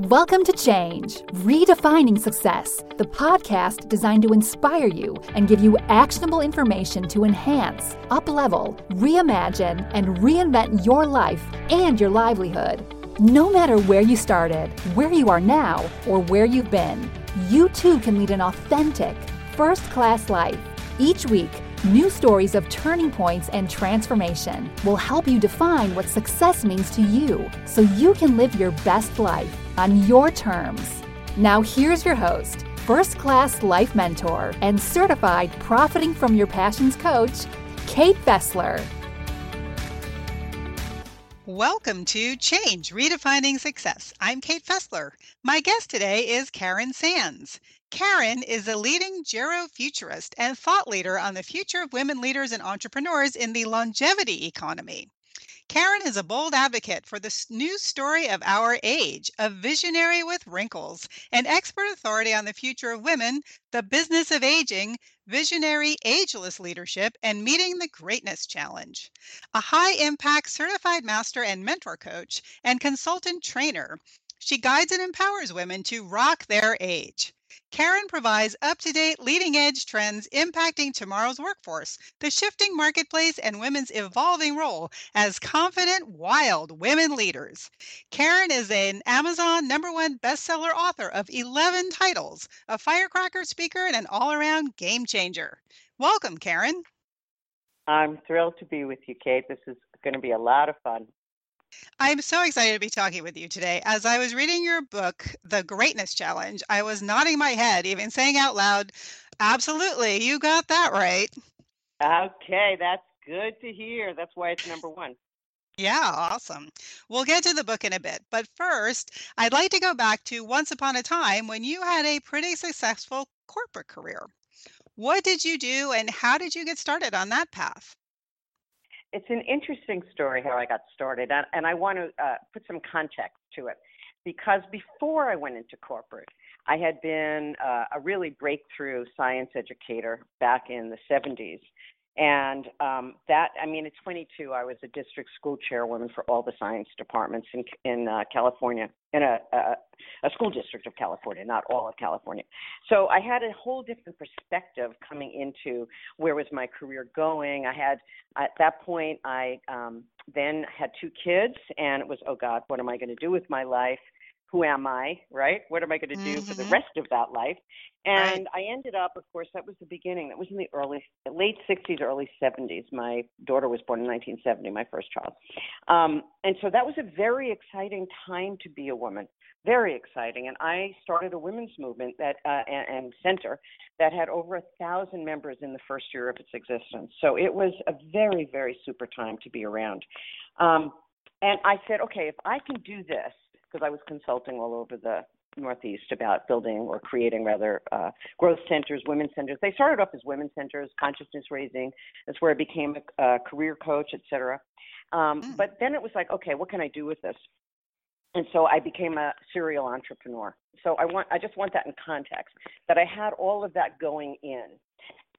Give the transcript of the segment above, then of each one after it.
Welcome to Change, Redefining Success, the podcast designed to inspire you and give you actionable information to enhance, uplevel, reimagine, and reinvent your life and your livelihood. No matter where you started, where you are now, or where you've been, you too can lead an authentic, first class life. Each week, New stories of turning points and transformation will help you define what success means to you so you can live your best life on your terms. Now, here's your host, first class life mentor, and certified profiting from your passions coach, Kate Fessler. Welcome to Change Redefining Success. I'm Kate Fessler. My guest today is Karen Sands. Karen is a leading gerofuturist and thought leader on the future of women leaders and entrepreneurs in the longevity economy. Karen is a bold advocate for the new story of our age, a visionary with wrinkles, an expert authority on the future of women, the business of aging, visionary ageless leadership, and meeting the greatness challenge. A high impact certified master and mentor coach and consultant trainer, she guides and empowers women to rock their age. Karen provides up to date, leading edge trends impacting tomorrow's workforce, the shifting marketplace, and women's evolving role as confident, wild women leaders. Karen is an Amazon number one bestseller author of 11 titles, a firecracker speaker, and an all around game changer. Welcome, Karen. I'm thrilled to be with you, Kate. This is going to be a lot of fun. I'm so excited to be talking with you today. As I was reading your book, The Greatness Challenge, I was nodding my head, even saying out loud, Absolutely, you got that right. Okay, that's good to hear. That's why it's number one. Yeah, awesome. We'll get to the book in a bit. But first, I'd like to go back to once upon a time when you had a pretty successful corporate career. What did you do and how did you get started on that path? It's an interesting story how I got started, and, and I want to uh, put some context to it. Because before I went into corporate, I had been uh, a really breakthrough science educator back in the 70s, and um, that, I mean, at 22, I was a district school chairwoman for all the science departments in, in uh, California, in a, a, a school district of California, not all of California. So I had a whole different perspective coming into where was my career going. I had, at that point, I um, then had two kids, and it was, oh God, what am I going to do with my life? Who am I, right? What am I going to do mm-hmm. for the mm-hmm. rest of that life? And right. I ended up, of course, that was the beginning. That was in the early, late 60s, early 70s. My daughter was born in 1970, my first child. Um, and so that was a very exciting time to be a woman, very exciting. And I started a women's movement that uh, and, and center that had over a thousand members in the first year of its existence. So it was a very, very super time to be around. Um, and I said, okay, if I can do this, because I was consulting all over the Northeast about building or creating rather uh, growth centers, women's centers. They started off as women's centers, consciousness raising. That's where I became a, a career coach, et cetera. Um, mm. But then it was like, okay, what can I do with this? And so I became a serial entrepreneur. So I want, I just want that in context that I had all of that going in,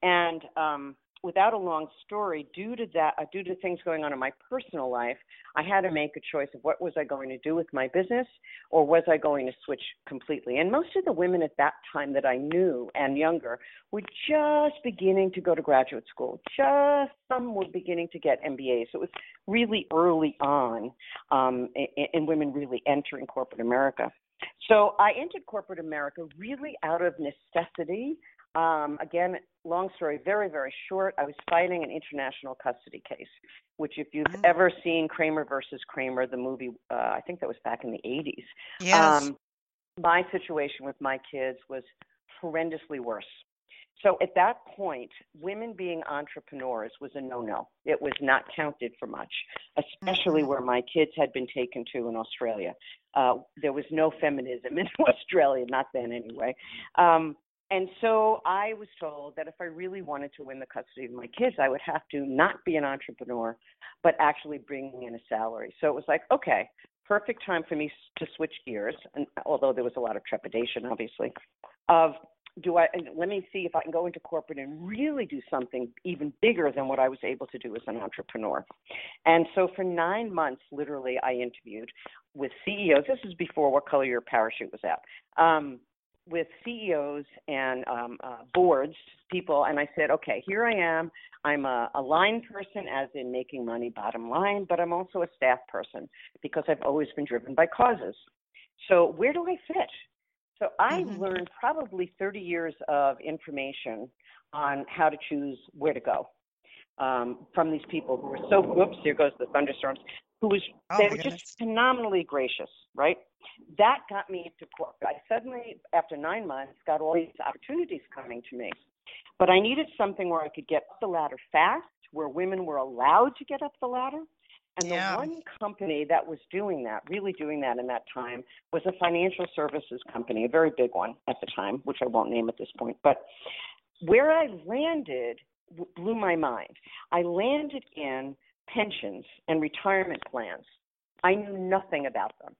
and um, without a long story, due to that, uh, due to things going on in my personal life, I had to make a choice of what was I going to do with my business, or was I going to switch completely. And most of the women at that time that I knew and younger were just beginning to go to graduate school. Just some were beginning to get MBAs. So it was really early on um, in, in women really entering corporate America. So I entered corporate America really out of necessity um, again, long story, very, very short. I was fighting an international custody case, which, if you've oh. ever seen Kramer versus Kramer, the movie, uh, I think that was back in the 80s. Yes. Um, my situation with my kids was horrendously worse. So at that point, women being entrepreneurs was a no no. It was not counted for much, especially mm-hmm. where my kids had been taken to in Australia. Uh, there was no feminism in Australia, not then anyway. Um, and so I was told that if I really wanted to win the custody of my kids, I would have to not be an entrepreneur, but actually bring in a salary. So it was like, okay, perfect time for me to switch gears. And although there was a lot of trepidation, obviously, of do I let me see if I can go into corporate and really do something even bigger than what I was able to do as an entrepreneur. And so for 9 months literally I interviewed with CEOs. This is before what color your parachute was at. Um, with CEOs and um, uh, boards, people, and I said, okay, here I am. I'm a, a line person, as in making money, bottom line, but I'm also a staff person because I've always been driven by causes. So where do I fit? So I mm-hmm. learned probably 30 years of information on how to choose where to go um, from these people who were so, whoops, here goes the thunderstorms, who was, oh they were goodness. just phenomenally gracious, right? That got me into corporate. I suddenly, after nine months, got all these opportunities coming to me. But I needed something where I could get up the ladder fast, where women were allowed to get up the ladder, and yeah. the one company that was doing that, really doing that in that time, was a financial services company, a very big one at the time, which I won't name at this point. But where I landed blew my mind. I landed in pensions and retirement plans. I knew nothing about them,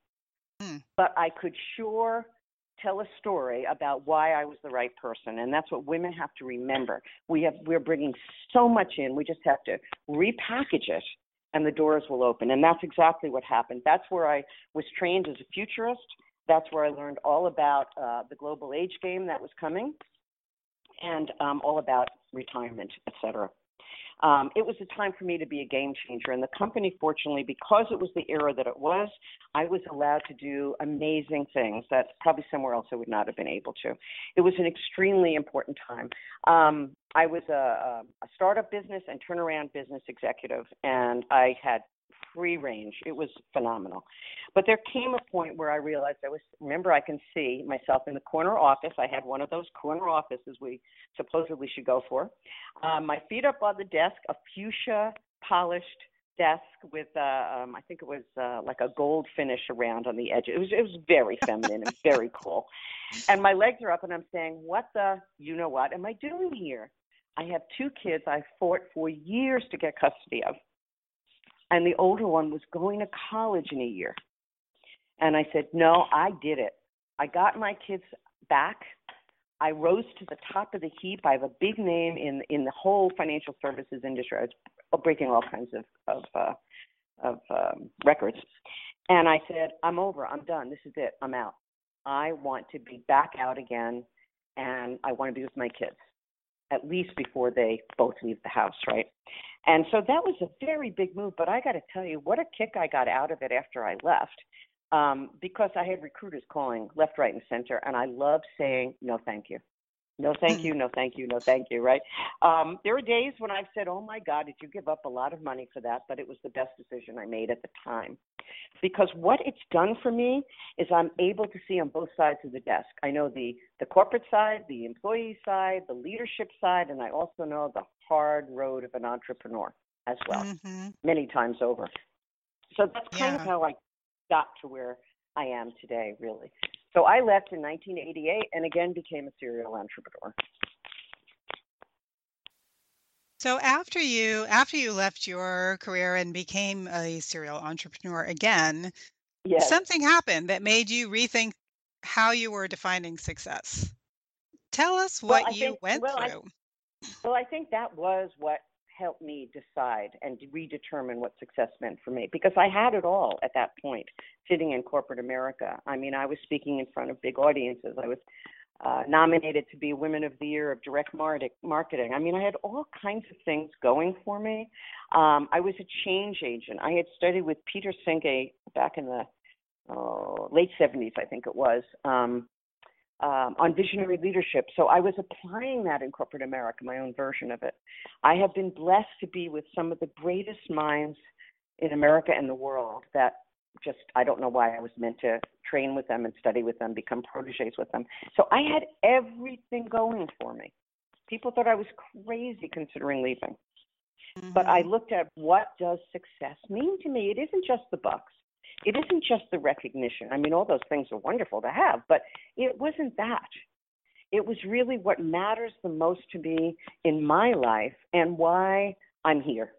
hmm. but I could sure tell a story about why I was the right person, and that's what women have to remember. We have we're bringing so much in. We just have to repackage it and the doors will open. And that's exactly what happened. That's where I was trained as a futurist. That's where I learned all about uh, the global age game that was coming and um, all about retirement, et cetera um, it was a time for me to be a game changer. And the company, fortunately, because it was the era that it was, I was allowed to do amazing things that probably somewhere else I would not have been able to. It was an extremely important time. Um, I was a, a startup business and turnaround business executive, and I had free range. It was phenomenal. But there came a point where I realized I was, remember, I can see myself in the corner office. I had one of those corner offices we supposedly should go for. Um, my feet up on the desk, a fuchsia polished desk with uh um I think it was uh like a gold finish around on the edge. It was it was very feminine and very cool. And my legs are up and I'm saying, What the you know what am I doing here? I have two kids I fought for years to get custody of and the older one was going to college in a year. And I said, No, I did it. I got my kids back. I rose to the top of the heap. I have a big name in in the whole financial services industry. I was breaking all kinds of of uh, of um, records, and I said, "I'm over. I'm done. This is it. I'm out. I want to be back out again, and I want to be with my kids, at least before they both leave the house, right?" And so that was a very big move. But I got to tell you, what a kick I got out of it after I left, um, because I had recruiters calling left, right, and center, and I love saying no, thank you. No, thank you. No, thank you. No, thank you. Right. Um, there are days when I've said, "Oh my God, did you give up a lot of money for that?" But it was the best decision I made at the time, because what it's done for me is I'm able to see on both sides of the desk. I know the the corporate side, the employee side, the leadership side, and I also know the hard road of an entrepreneur as well, mm-hmm. many times over. So that's kind yeah. of how I got to where I am today, really. So I left in 1988 and again became a serial entrepreneur. So after you after you left your career and became a serial entrepreneur again, yes. something happened that made you rethink how you were defining success. Tell us what well, you think, went well, through. Well, I think that was what helped me decide and redetermine what success meant for me because I had it all at that point sitting in corporate America. I mean, I was speaking in front of big audiences. I was uh, nominated to be Women of the Year of Direct Marketing. I mean, I had all kinds of things going for me. Um, I was a change agent. I had studied with Peter Senge back in the uh, late 70s, I think it was. Um, um, on visionary leadership. So I was applying that in corporate America, my own version of it. I have been blessed to be with some of the greatest minds in America and the world that just I don't know why I was meant to train with them and study with them, become proteges with them. So I had everything going for me. People thought I was crazy considering leaving. Mm-hmm. But I mm-hmm. looked at what does success mean to me? It isn't just the bucks it isn't just the recognition. I mean, all those things are wonderful to have, but it wasn't that. It was really what matters the most to me in my life and why I'm here,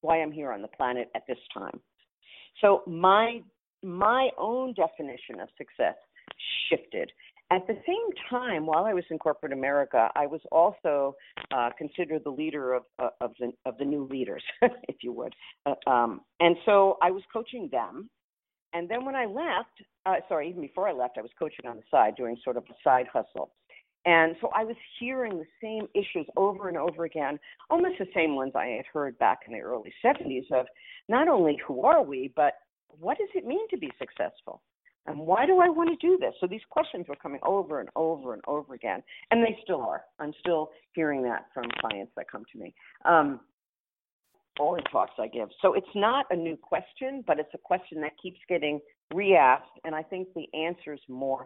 why I'm here on the planet at this time. So my my own definition of success shifted At the same time, while I was in corporate America, I was also uh, considered the leader of uh, of the of the new leaders, if you would. Uh, um, and so I was coaching them. And then when I left, uh, sorry, even before I left, I was coaching on the side, doing sort of a side hustle. And so I was hearing the same issues over and over again, almost the same ones I had heard back in the early 70s of not only who are we, but what does it mean to be successful? And why do I want to do this? So these questions were coming over and over and over again, and they still are. I'm still hearing that from clients that come to me. Um, all the talks I give. So it's not a new question, but it's a question that keeps getting re-asked, and I think the answers morph.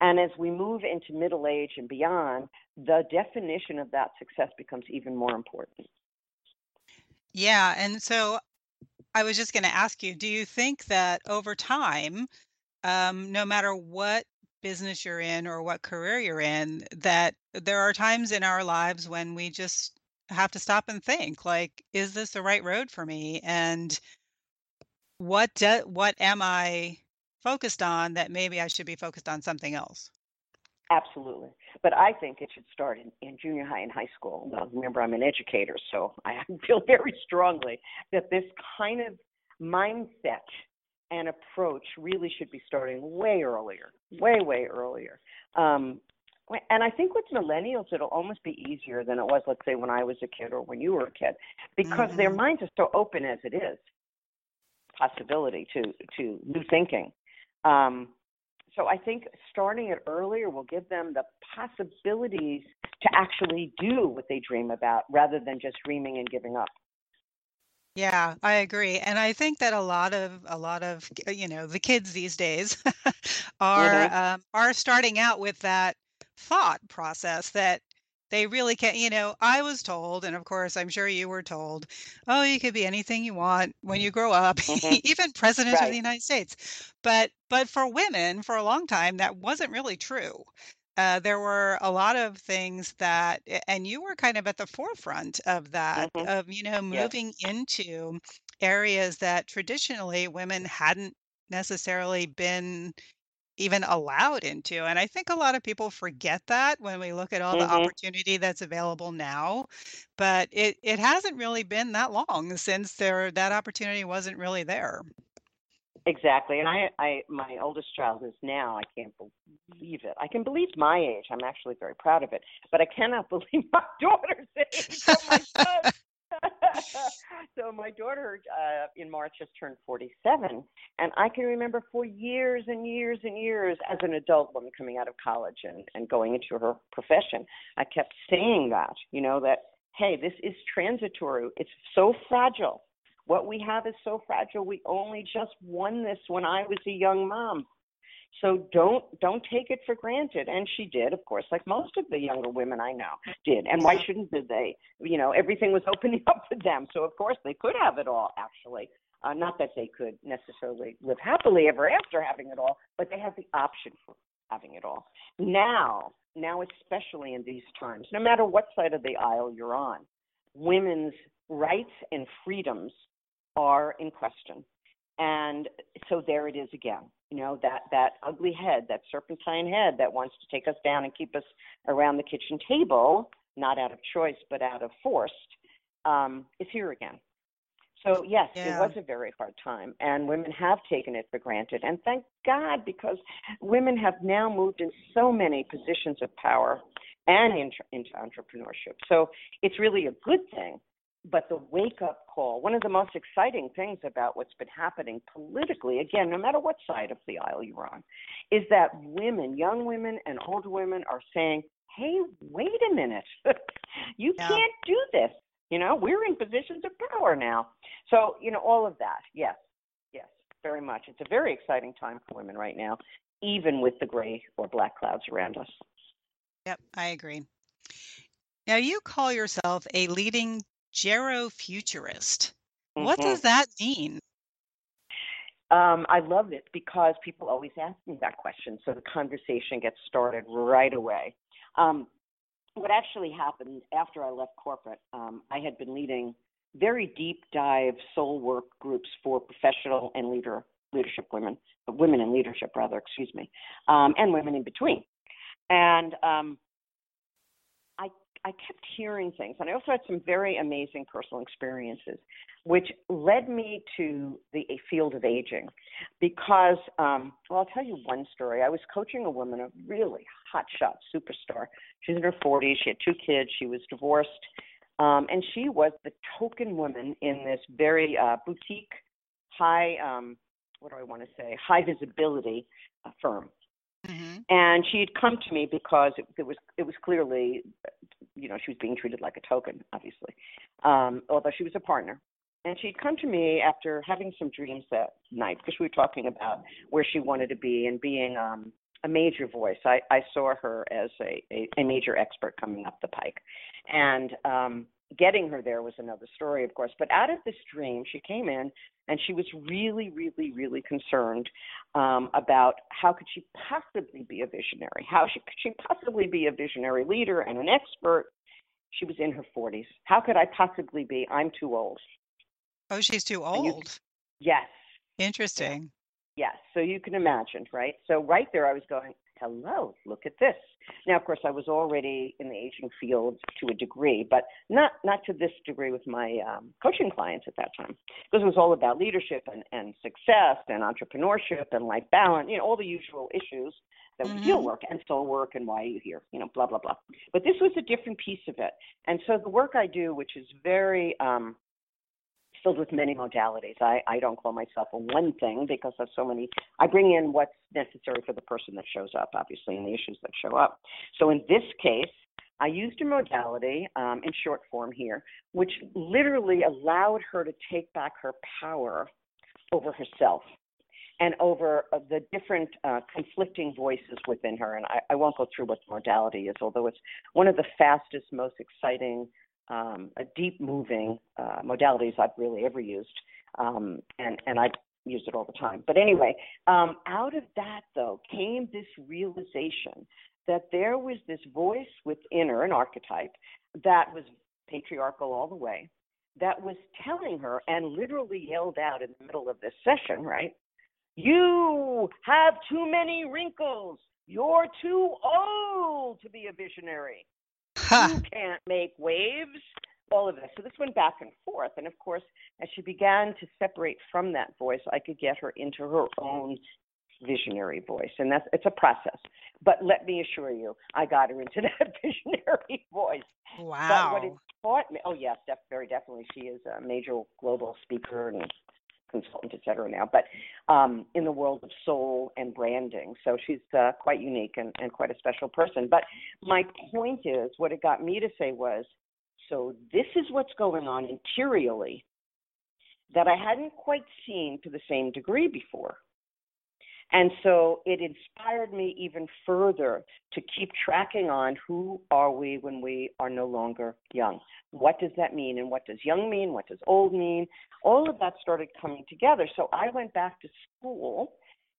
And as we move into middle age and beyond, the definition of that success becomes even more important. Yeah, and so I was just going to ask you, do you think that over time, um, no matter what business you're in or what career you're in, that there are times in our lives when we just have to stop and think, like, is this the right road for me? And what do, what am I focused on that maybe I should be focused on something else? Absolutely. But I think it should start in, in junior high and high school. Now, remember, I'm an educator, so I feel very strongly that this kind of mindset and approach really should be starting way earlier, way, way earlier. Um, and I think with millennials, it'll almost be easier than it was, let's say, when I was a kid or when you were a kid, because mm-hmm. their minds are so open as it is, possibility to to new thinking. Um, so I think starting it earlier will give them the possibilities to actually do what they dream about, rather than just dreaming and giving up. Yeah, I agree. And I think that a lot of a lot of you know the kids these days are Mm-hmm. um, are starting out with that thought process that they really can't. You know, I was told, and of course, I'm sure you were told, oh, you could be anything you want when you grow up, hmm even president of the United States. But but for women, for a long time, that wasn't really true uh, there were a lot of things that, and you were kind of at the forefront of that, hmm of, you know, moving into areas that traditionally women hadn't necessarily been even allowed into. And I think a lot of people forget that when we look at all the hmm opportunity that's available now. But it, it hasn't really been that long since there that opportunity wasn't really there. Exactly. And I, I, my oldest child is now, I can't believe it. I can believe my age. I'm actually very proud of it. But I cannot believe my daughter's age or my. so my daughter uh, in March just turned 47, and I can remember for years and years and years as an adult woman coming out of college and, and going into her profession, I kept saying that, you know, that hey, this is transitory. It's so fragile. What we have is so fragile. We only just won this when I was a young mom. So don't don't take it for granted. And she did, of course, like most of the younger women I know did. And why shouldn't they? You know, everything was opening up for them. So of course they could have it all. Actually, uh, not that they could necessarily live happily ever after having it all, but they have the option for having it all. Now, now especially in these times, no matter what side of the aisle you're on, women's rights and freedoms are in question. And so there it is again. You know, that, that ugly head, that serpentine head that wants to take us down and keep us around the kitchen table, not out of choice, but out of forced, um, is here again. So, yes, it was a very hard time, and women have taken it for granted. And thank God, because women have now moved in so many positions of power and into, into entrepreneurship. So, it's really a good thing but the wake up call, one of the most exciting things about what's been happening politically, again, no matter what side of the aisle you're on, is that women, young women and older women, are saying, hey, wait a minute. you Yeah. can't do this. You know, we're in positions of power now. So, you know, all of that, yes, yes, very much. It's a very exciting time for women right now, even with the gray or black clouds around us. Yep, I agree. Now, you call yourself a leading gerofuturist. What Mhm. does that mean? Um, I love it because people always ask me that question, so the conversation gets started right away. Um, what actually happened after I left corporate, um, I had been leading very deep dive soul work groups for professional and leader leadership women, women in leadership rather, excuse me, um, and women in between. And um, I kept hearing things, and I also had some very amazing personal experiences, which led me to the field of aging. Because, um, well, I'll tell you one story. I was coaching a woman, a really hotshot superstar. She's in her 40s. She had two kids. She was divorced, um, and she was the token woman in this very uh, boutique, high, um, what do I want to say, high visibility uh, firm. Mm-hmm. And she had come to me because it, it was it was clearly, you know, she was being treated like a token, obviously, um, although she was a partner. And she'd come to me after having some dreams that night because we were talking about where she wanted to be and being um, a major voice. I, I saw her as a, a, a major expert coming up the pike. And um, getting her there was another story, of course. But out of this dream, she came in and she was really, really, really concerned um, about how could she possibly be a visionary? How she, could she possibly be a visionary leader and an expert? She was in her 40s. How could I possibly be? I'm too old. Oh, she's too old. You, yes. Interesting. Yes. So you can imagine, right? So right there, I was going, hello, look at this. Now, of course, I was already in the aging field to a degree, but not not to this degree with my um, coaching clients at that time, because it was all about leadership and, and success and entrepreneurship and life balance, you know, all the usual issues that mm-hmm. we deal work and soul work and why are you here, you know, blah blah blah. But this was a different piece of it, and so the work I do, which is very um, filled with many modalities. I, I don't call myself a one thing because of so many. I bring in what's necessary for the person that shows up, obviously, and the issues that show up. So in this case, I used a modality um, in short form here, which literally allowed her to take back her power over herself and over uh, the different uh, conflicting voices within her. And I, I won't go through what the modality is, although it's one of the fastest, most exciting um, a deep moving uh, modalities I've really ever used, um, and and I use it all the time. But anyway, um, out of that though came this realization that there was this voice within her, an archetype, that was patriarchal all the way, that was telling her and literally yelled out in the middle of this session, right? You have too many wrinkles. You're too old to be a visionary. You can't make waves. All of this. So this went back and forth. And of course, as she began to separate from that voice, I could get her into her own visionary voice. And that's it's a process. But let me assure you, I got her into that visionary voice. Wow. But what it taught me oh yes, def, very definitely. She is a major global speaker and consultant, et cetera, now, but um, in the world of soul and branding. So she's uh, quite unique and, and quite a special person. But my point is, what it got me to say was, so this is what's going on interiorly that I hadn't quite seen to the same degree before. And so it inspired me even further to keep tracking on who are we when we are no longer young. What does that mean? And what does young mean? What does old mean? All of that started coming together. So I went back to school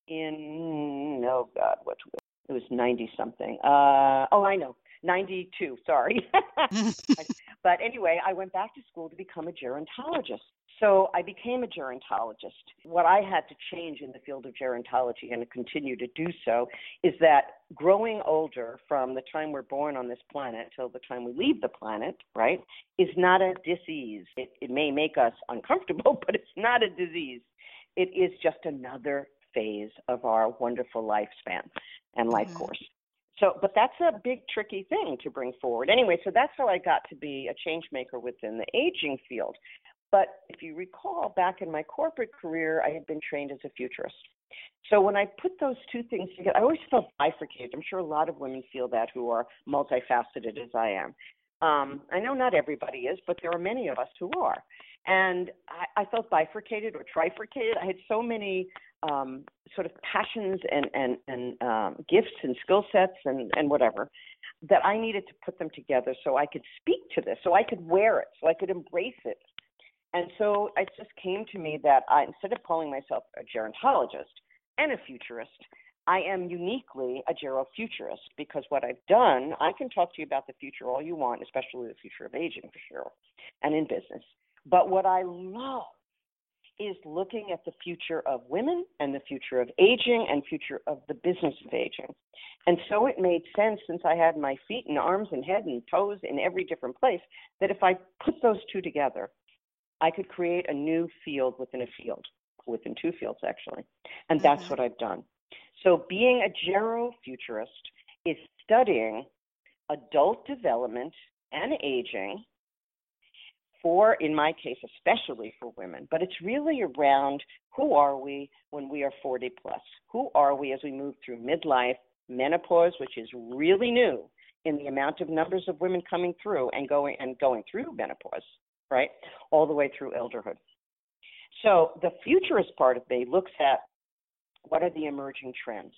in, oh God, what was it was 90 something. Uh, oh, I know, 92, sorry. but anyway, I went back to school to become a gerontologist. So I became a gerontologist. What I had to change in the field of gerontology and continue to do so is that growing older from the time we're born on this planet till the time we leave the planet, right, is not a disease. It, it may make us uncomfortable, but it's not a disease. It is just another phase of our wonderful lifespan and life mm-hmm. course. So, but that's a big tricky thing to bring forward. Anyway, so that's how I got to be a change maker within the aging field. But if you recall, back in my corporate career, I had been trained as a futurist. So when I put those two things together, I always felt bifurcated. I'm sure a lot of women feel that who are multifaceted as I am. Um, I know not everybody is, but there are many of us who are. And I, I felt bifurcated or trifurcated. I had so many um, sort of passions and, and, and um, gifts and skill sets and, and whatever that I needed to put them together so I could speak to this, so I could wear it, so I could embrace it, and so it just came to me that I, instead of calling myself a gerontologist and a futurist, I am uniquely a gerofuturist because what I've done, I can talk to you about the future all you want, especially the future of aging for sure, and in business. But what I love is looking at the future of women and the future of aging and future of the business of aging. And so it made sense since I had my feet and arms and head and toes in every different place that if I put those two together, I could create a new field within a field, within two fields actually. And that's mm-hmm. what I've done. So being a gerofuturist is studying adult development and aging for, in my case, especially for women, but it's really around who are we when we are 40 plus? Who are we as we move through midlife, menopause, which is really new in the amount of numbers of women coming through and going and going through menopause, right? All the way through elderhood. So the futurist part of me looks at what are the emerging trends?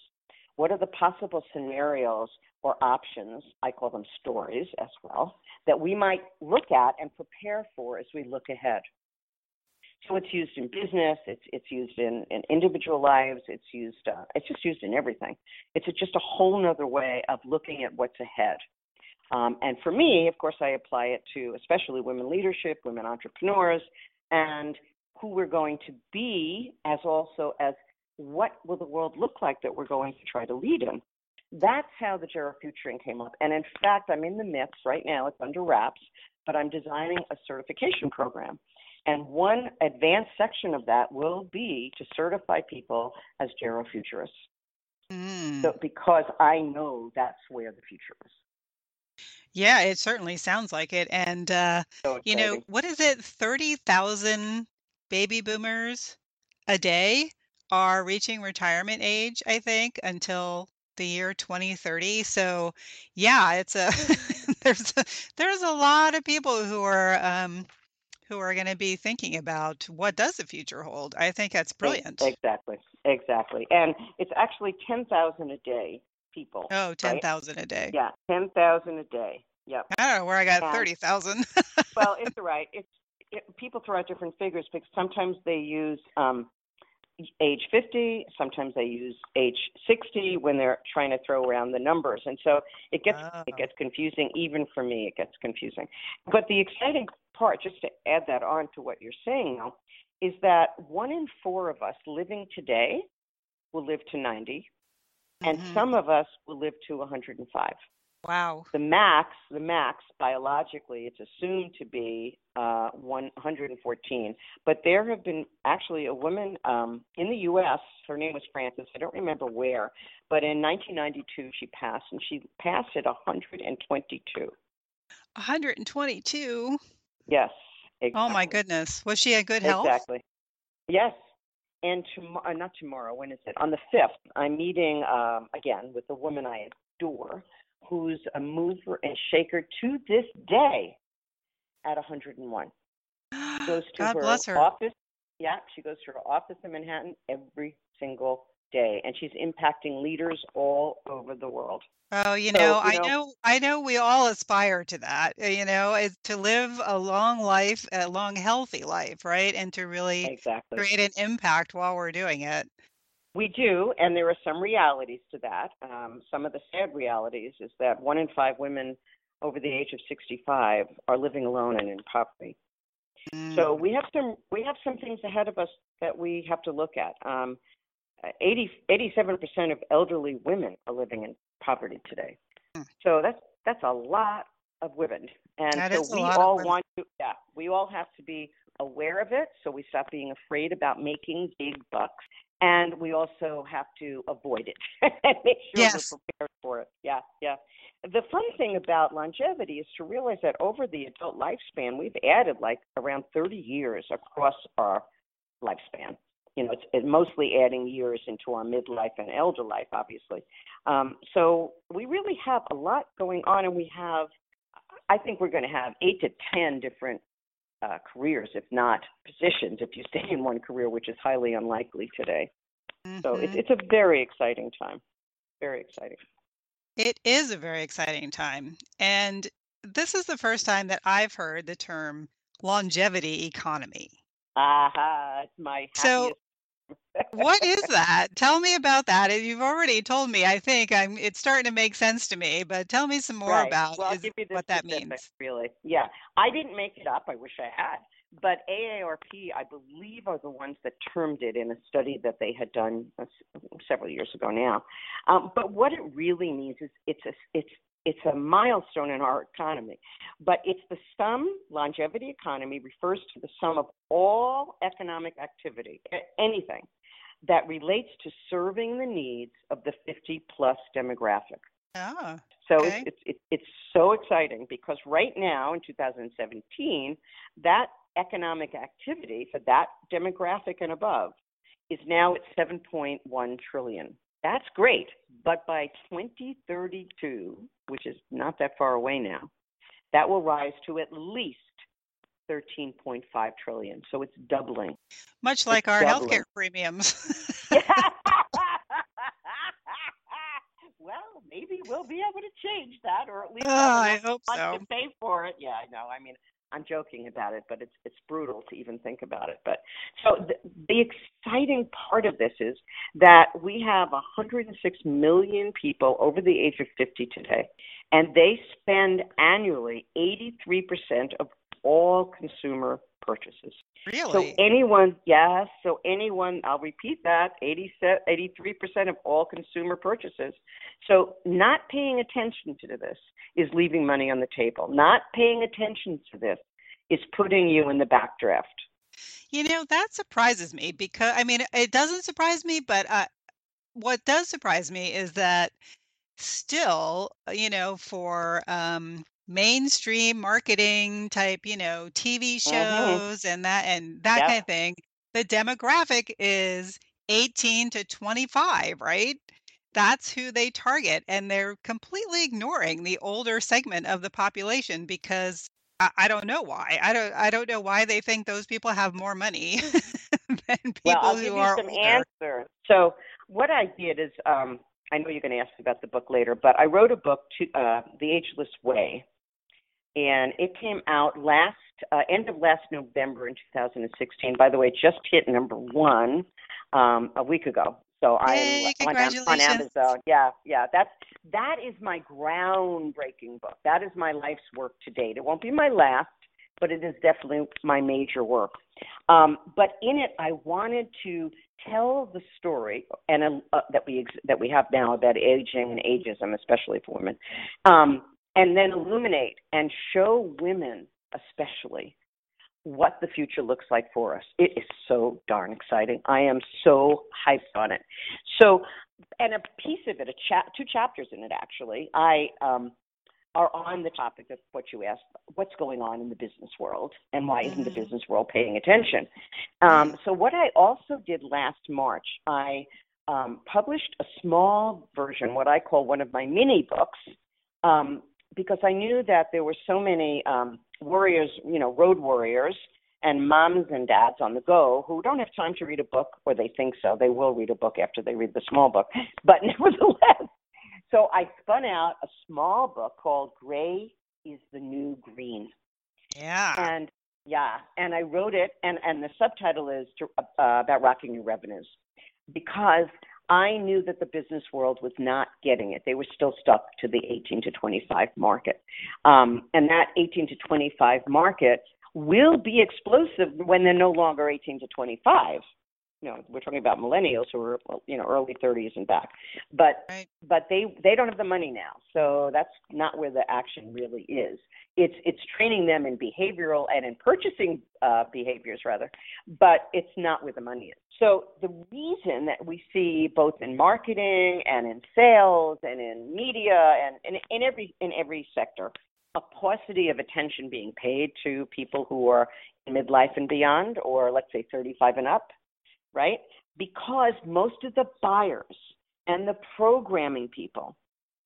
What are the possible scenarios or options? I call them stories as well, that we might look at and prepare for as we look ahead. So it's used in business, it's it's used in, in individual lives, it's used uh, it's just used in everything. It's a, just a whole other way of looking at what's ahead. Um, and for me, of course, I apply it to especially women leadership, women entrepreneurs, and who we're going to be as also as what will the world look like that we're going to try to lead in? That's how the Gerofuturing came up. And in fact, I'm in the midst right now, it's under wraps, but I'm designing a certification program. And one advanced section of that will be to certify people as Gerofuturists. Mm. So, because I know that's where the future is. Yeah, it certainly sounds like it. And, uh, so you know, what is it? 30,000 baby boomers a day are reaching retirement age, I think, until the year 2030. So, yeah, it's a there's a, there's a lot of people who are um, who are going to be thinking about what does the future hold. I think that's brilliant. Exactly, exactly, and it's actually 10,000 a day people. Oh, 10,000 right? a day. Yeah, 10,000 a day. Yep. I don't know where I got 30,000. well, it's right. It's it, people throw out different figures because sometimes they use um, age 50 sometimes they use age 60 when they're trying to throw around the numbers and so it gets oh. it gets confusing even for me it gets confusing but the exciting part just to add that on to what you're saying now is that one in four of us living today will live to 90 and mm-hmm. some of us will live to 105 Wow. The max, the max biologically, it's assumed to be uh, 114. But there have been actually a woman um, in the U.S. Her name was Frances. I don't remember where, but in 1992 she passed, and she passed at 122. 122. Yes. Exactly. Oh my goodness. Was she in good health? Exactly. Yes. And tomorrow, uh, not tomorrow. When is it? On the fifth, I'm meeting um, again with a woman I adore who's a mover and shaker to this day at 101. She goes to God her, bless her office. Yeah, she goes to her office in Manhattan every single day, and she's impacting leaders all over the world. Oh, you know, so, you I know, know, I know we all aspire to that, uh, you know, is to live a long life, a long, healthy life, right? And to really exactly. create an impact while we're doing it. We do, and there are some realities to that. Um, some of the sad realities is that one in five women over the age of 65 are living alone and in poverty. Mm. So we have some we have some things ahead of us that we have to look at. Um, 80, 87% of elderly women are living in poverty today. Mm. So that's that's a lot of women, and that so we all want to yeah we all have to be aware of it so we stop being afraid about making big bucks and we also have to avoid it and make sure yes. we're prepared for it. Yeah, yeah. The fun thing about longevity is to realize that over the adult lifespan, we've added like around 30 years across our lifespan. You know, it's, it's mostly adding years into our midlife and elder life, obviously. Um, so we really have a lot going on, and we have, I think we're going to have eight to 10 different uh, careers, if not positions, if you stay in one career, which is highly unlikely today. Mm-hmm. So it's, it's a very exciting time. Very exciting. It is a very exciting time. And this is the first time that I've heard the term longevity economy. Aha, it's my so what is that? Tell me about that. You've already told me. I think I'm. It's starting to make sense to me. But tell me some more right. about well, is, what that means. Really, yeah. I didn't make it up. I wish I had. but AARP, I believe, are the ones that termed it in a study that they had done several years ago now. Um, but what it really means is it's a, it's it's a milestone in our economy. But it's the sum, longevity economy refers to the sum of all economic activity, anything that relates to serving the needs of the 50 plus demographic. Oh, so okay. it's, it's, it's so exciting because right now in 2017, that economic activity for that demographic and above is now at 7.1 trillion. That's great, but by 2032, which is not that far away now, that will rise to at least 13.5 trillion. So it's doubling. Much like it's our doubling. healthcare premiums. well, maybe we'll be able to change that, or at least have ah, I hope so. to pay for it. Yeah, I know. I mean, I'm joking about it, but it's it's brutal to even think about it. But so the, the exciting part of this is that we have 106 million people over the age of 50 today, and they spend annually 83% of all consumer purchases. Really? So anyone, yes, so anyone, I'll repeat that, 83% of all consumer purchases. So not paying attention to this is leaving money on the table. Not paying attention to this is putting you in the backdraft. You know, that surprises me because I mean, it doesn't surprise me, but uh, what does surprise me is that still, you know, for um, mainstream marketing type, you know, TV Mhm. shows and that and that Yep. kind of thing, the demographic is 18 to 25, right? That's who they target, and they're completely ignoring the older segment of the population because I, I don't know why. I don't I don't know why they think those people have more money than people Well, I'll who give you are some older. answers. So what I did is, um, I know you're going to ask me about the book later, but I wrote a book, to, uh, The Ageless Way, and it came out last uh, end of last November in 2016. By the way, it just hit number one um, a week ago. So Yay, I'm on, on. Amazon. Yeah, yeah. That's that is my groundbreaking book. That is my life's work to date. It won't be my last, but it is definitely my major work. Um, but in it, I wanted to tell the story and uh, that we ex- that we have now about aging and ageism, especially for women, um, and then illuminate and show women, especially, what the future looks like for us. It is so darn exciting. I am so hyped on it. So, and a piece of it, a two chapters in it actually, I um, are on the topic of what you asked, what's going on in the business world, and why isn't the Mhm. business world paying attention? Um, so, what I also did last March, I um, published a small version, what I call one of my mini books, um, because I knew that there were so many um, warriors, you know, road warriors and moms and dads on the go who don't have time to read a book, or they think so. They will read a book after they read the small book. But nevertheless, so I spun out a small book called Gray is the New Green. Yeah. And yeah, and I wrote it, and, and the subtitle is to, uh, about rocking your revenues because I knew that the business world was not getting it. They were still stuck to the 18 to 25 market. Um, and that 18 to 25 market will be explosive when they're no longer 18 to 25. You know, we're talking about millennials who are, you know, early 30s and back. But Right. but they they don't have the money now. So that's not where the action really is. It's it's training them in behavioral and in purchasing uh, behaviors rather, but it's not where the money is. So the reason that we see both in marketing and in sales and in media and in, in every in every sector a paucity of attention being paid to people who are in midlife and beyond, or let's say 35 and up, right? Because most of the buyers and the programming people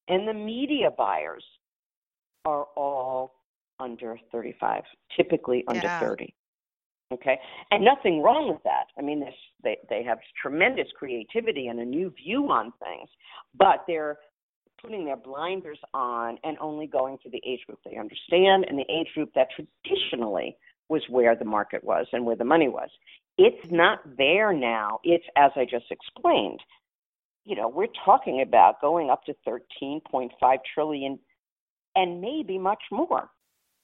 and the media buyers are all under 35, typically under Yeah. 30. Okay, and nothing wrong with that. I mean, this, they they have tremendous creativity and a new view on things, but they're putting their blinders on and only going to the age group they understand and the age group that traditionally was where the market was and where the money was. It's not there now. It's as I just explained. You know, we're talking about going up to 13.5 trillion and maybe much more.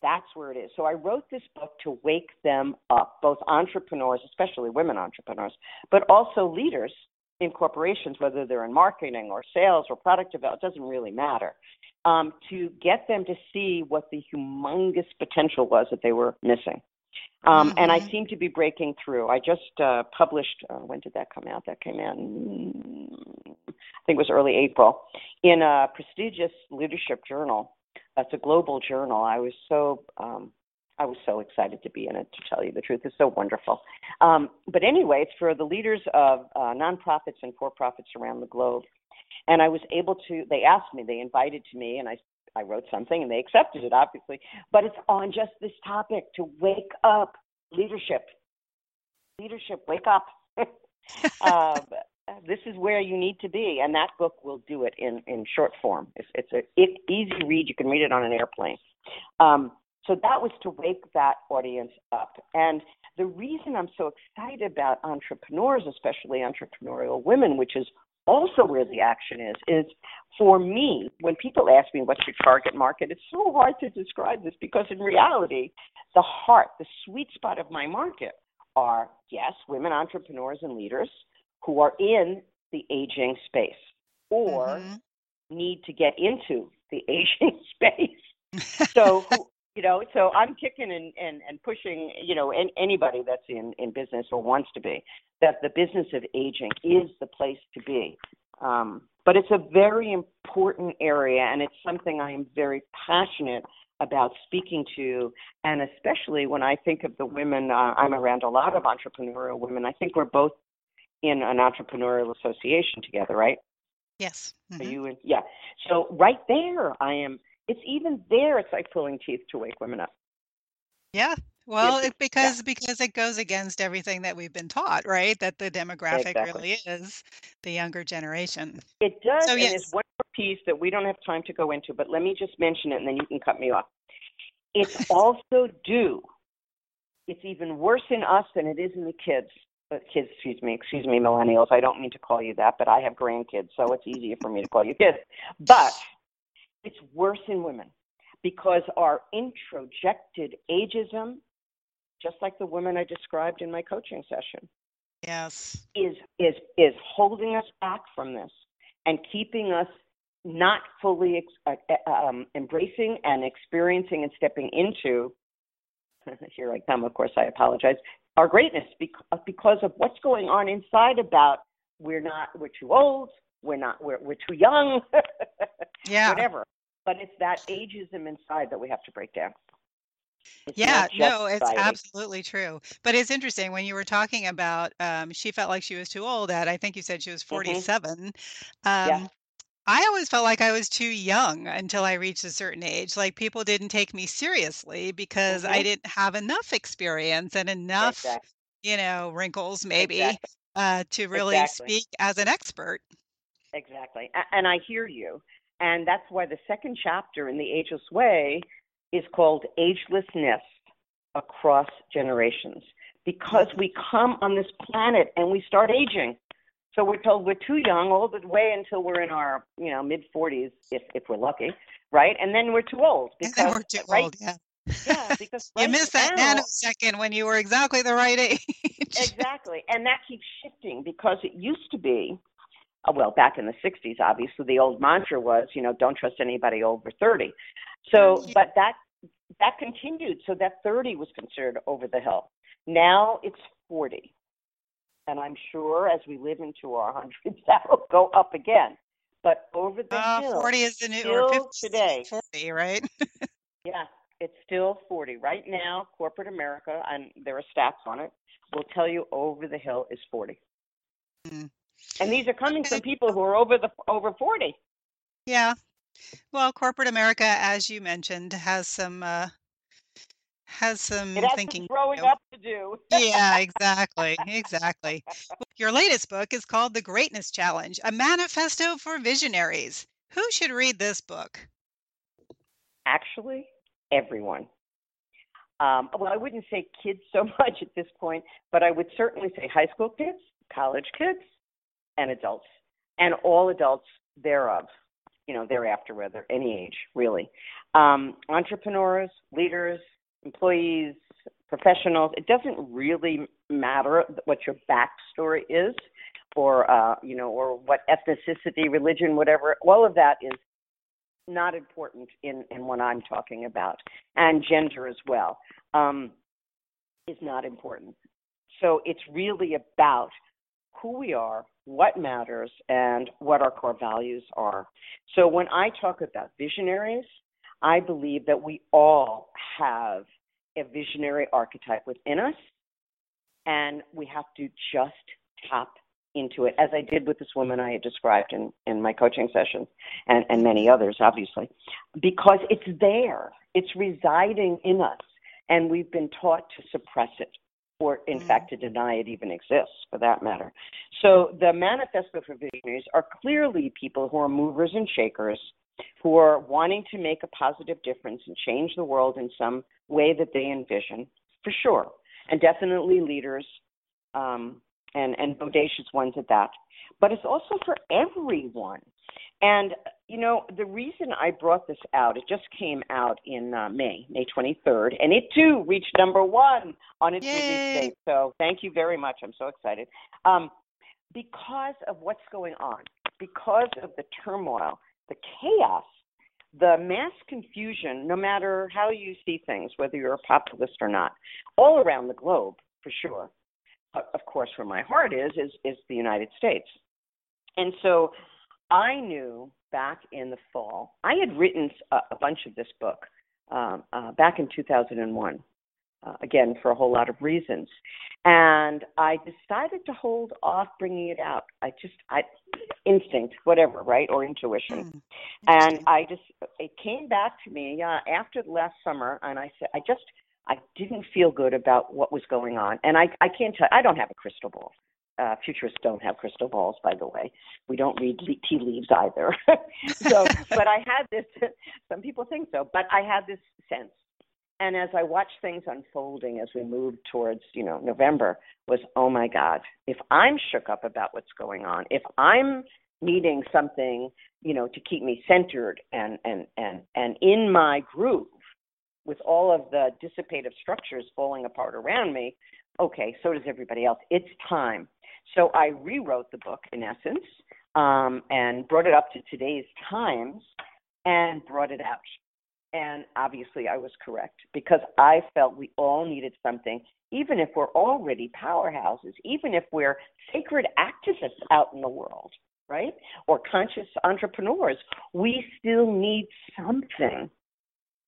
That's where it is. So I wrote this book to wake them up, both entrepreneurs, especially women entrepreneurs, but also leaders in corporations, whether they're in marketing or sales or product development, doesn't really matter, um, to get them to see what the humongous potential was that they were missing. Um, mm-hmm. And I mm-hmm. seem to be breaking through. I just uh, published, uh, when did that come out? That came out, I think it was early April, in a prestigious leadership journal. It's a global journal. I was so um, I was so excited to be in it, to tell you the truth. It's so wonderful. Um, but anyway, it's for the leaders of uh, nonprofits and for profits around the globe. And I was able to, they asked me, they invited to me, and I, I wrote something, and they accepted it, obviously. But it's on just this topic to wake up leadership. Leadership, wake up. um, this is where you need to be, and that book will do it in in short form. It's it's a it, easy read. You can read it on an airplane. Um, so that was to wake that audience up. And the reason I'm so excited about entrepreneurs, especially entrepreneurial women, which is also where the action is, is for me, when people ask me what's your target market, it's so hard to describe this because in reality, the heart, the sweet spot of my market are, yes, women entrepreneurs and leaders who are in the aging space or mm-hmm. need to get into the aging space. so who, you know so i'm kicking and and, and pushing you know and anybody that's in in business or wants to be that the business of aging is the place to be. Um, but it's a very important area and it's something i am very passionate about speaking to and especially when i think of the women uh, i'm around a lot of entrepreneurial women. I think we're both in an entrepreneurial association together right? Yes. Mm-hmm. are you in, yeah. So right there i am it's even there it's like pulling teeth to wake women up yeah well it, because yeah. because it goes against everything that we've been taught right that the demographic exactly. really is the younger generation it does so, and yes. there's one more piece that we don't have time to go into but let me just mention it and then you can cut me off it's also due it's even worse in us than it is in the kids uh, kids, excuse me, excuse me, millennials. I don't mean to call you that, but I have grandkids, so it's easier for me to call you kids. But it's worse in women because our introjected ageism, just like the women I described in my coaching session, yes, is is is holding us back from this and keeping us not fully ex- uh, uh um, embracing and experiencing and stepping into. Here I come. Of course, I apologize. Our greatness uh, because of what's going on inside about we're not we're too old we're not we're we're too young yeah whatever but it's that ageism inside that we have to break down it's yeah no it's society. absolutely true but it's interesting when you were talking about um, she felt like she was too old at i think you said she was 47 mm-hmm. um, yeah. I always felt like I was too young until I reached a certain age. Like people didn't take me seriously because mm-hmm. I didn't have enough experience and enough, exactly. you know, wrinkles maybe exactly. uh, to really exactly. speak as an expert. Exactly. And I hear you. And that's why the second chapter in The Ageless Way is called Agelessness Across Generations. Because we come on this planet and we start aging. So we're told we're too young all the way until we're in our, you know, mid 40s, if if we're lucky, right? And then we're too old because and then we're too right, old, yeah. Yeah, because right you missed that now, nanosecond when you were exactly the right age. exactly, and that keeps shifting because it used to be well, back in the 60s, obviously, the old mantra was, you know, don't trust anybody over 30. So, but that that continued. So that 30 was considered over the hill. Now it's 40. And I'm sure as we live into our hundreds, that will go up again. But over the uh, hill, 40 is the new, or 50 today. 40, right? yeah, it's still 40. Right now, corporate America, and there are stats on it, will tell you over the hill is 40. Mm. And these are coming from people who are over the over 40. Yeah. Well, corporate America, as you mentioned, has some uh, has some it has thinking. Some growing up to do. yeah, exactly, exactly. Your latest book is called The Greatness Challenge: A Manifesto for Visionaries. Who should read this book? Actually, everyone. Um, well, I wouldn't say kids so much at this point, but I would certainly say high school kids, college kids, and adults, and all adults thereof. you know, thereafter, whether any age, really. Um, entrepreneurs, leaders, employees, professionals, it doesn't really matter what your backstory is or, uh, you know, or what ethnicity, religion, whatever. All of that is not important in, in what I'm talking about. And gender as well um, is not important. So it's really about who we are, what matters, and what our core values are. So when I talk about visionaries, I believe that we all have a visionary archetype within us, and we have to just tap into it, as I did with this woman I had described in, in my coaching sessions and, and many others, obviously, because it's there, it's residing in us, and we've been taught to suppress it or in mm-hmm. fact to deny it even exists for that matter. So the manifesto for visionaries are clearly people who are movers and shakers, who are wanting to make a positive difference and change the world in some way that they envision, for sure, and definitely leaders um, and and bodacious ones at that. But it's also for everyone. And you know, the reason I brought this out, it just came out in uh, May, May 23rd, and it too reached number one on its Yay. release date. So thank you very much. I'm so excited. Um, because of what's going on, because of the turmoil, the chaos, the mass confusion, no matter how you see things, whether you're a populist or not, all around the globe, for sure. But Of course, where my heart is, is, is the United States. And so I knew back in the fall, I had written a, a bunch of this book um, uh, back in 2001, uh, again, for a whole lot of reasons. And I decided to hold off bringing it out. I just, I, instinct, whatever, right, or intuition. Mm, and I just, it came back to me uh, after last summer, and I said, I just, I didn't feel good about what was going on. And I, I can't tell, I don't have a crystal ball uh, futurists don't have crystal balls, by the way. We don't read tea leaves either. so, but I had this. Some people think so, but I had this sense. And as I watched things unfolding as we moved towards, you know, November, was oh my God, if I'm shook up about what's going on, if I'm needing something, you know, to keep me centered and and and and in my groove, with all of the dissipative structures falling apart around me, okay, so does everybody else. It's time so I rewrote the book in essence um, and brought it up to today's times and brought it out. And obviously, I was correct because I felt we all needed something, even if we're already powerhouses, even if we're sacred activists out in the world, right? Or conscious entrepreneurs, we still need something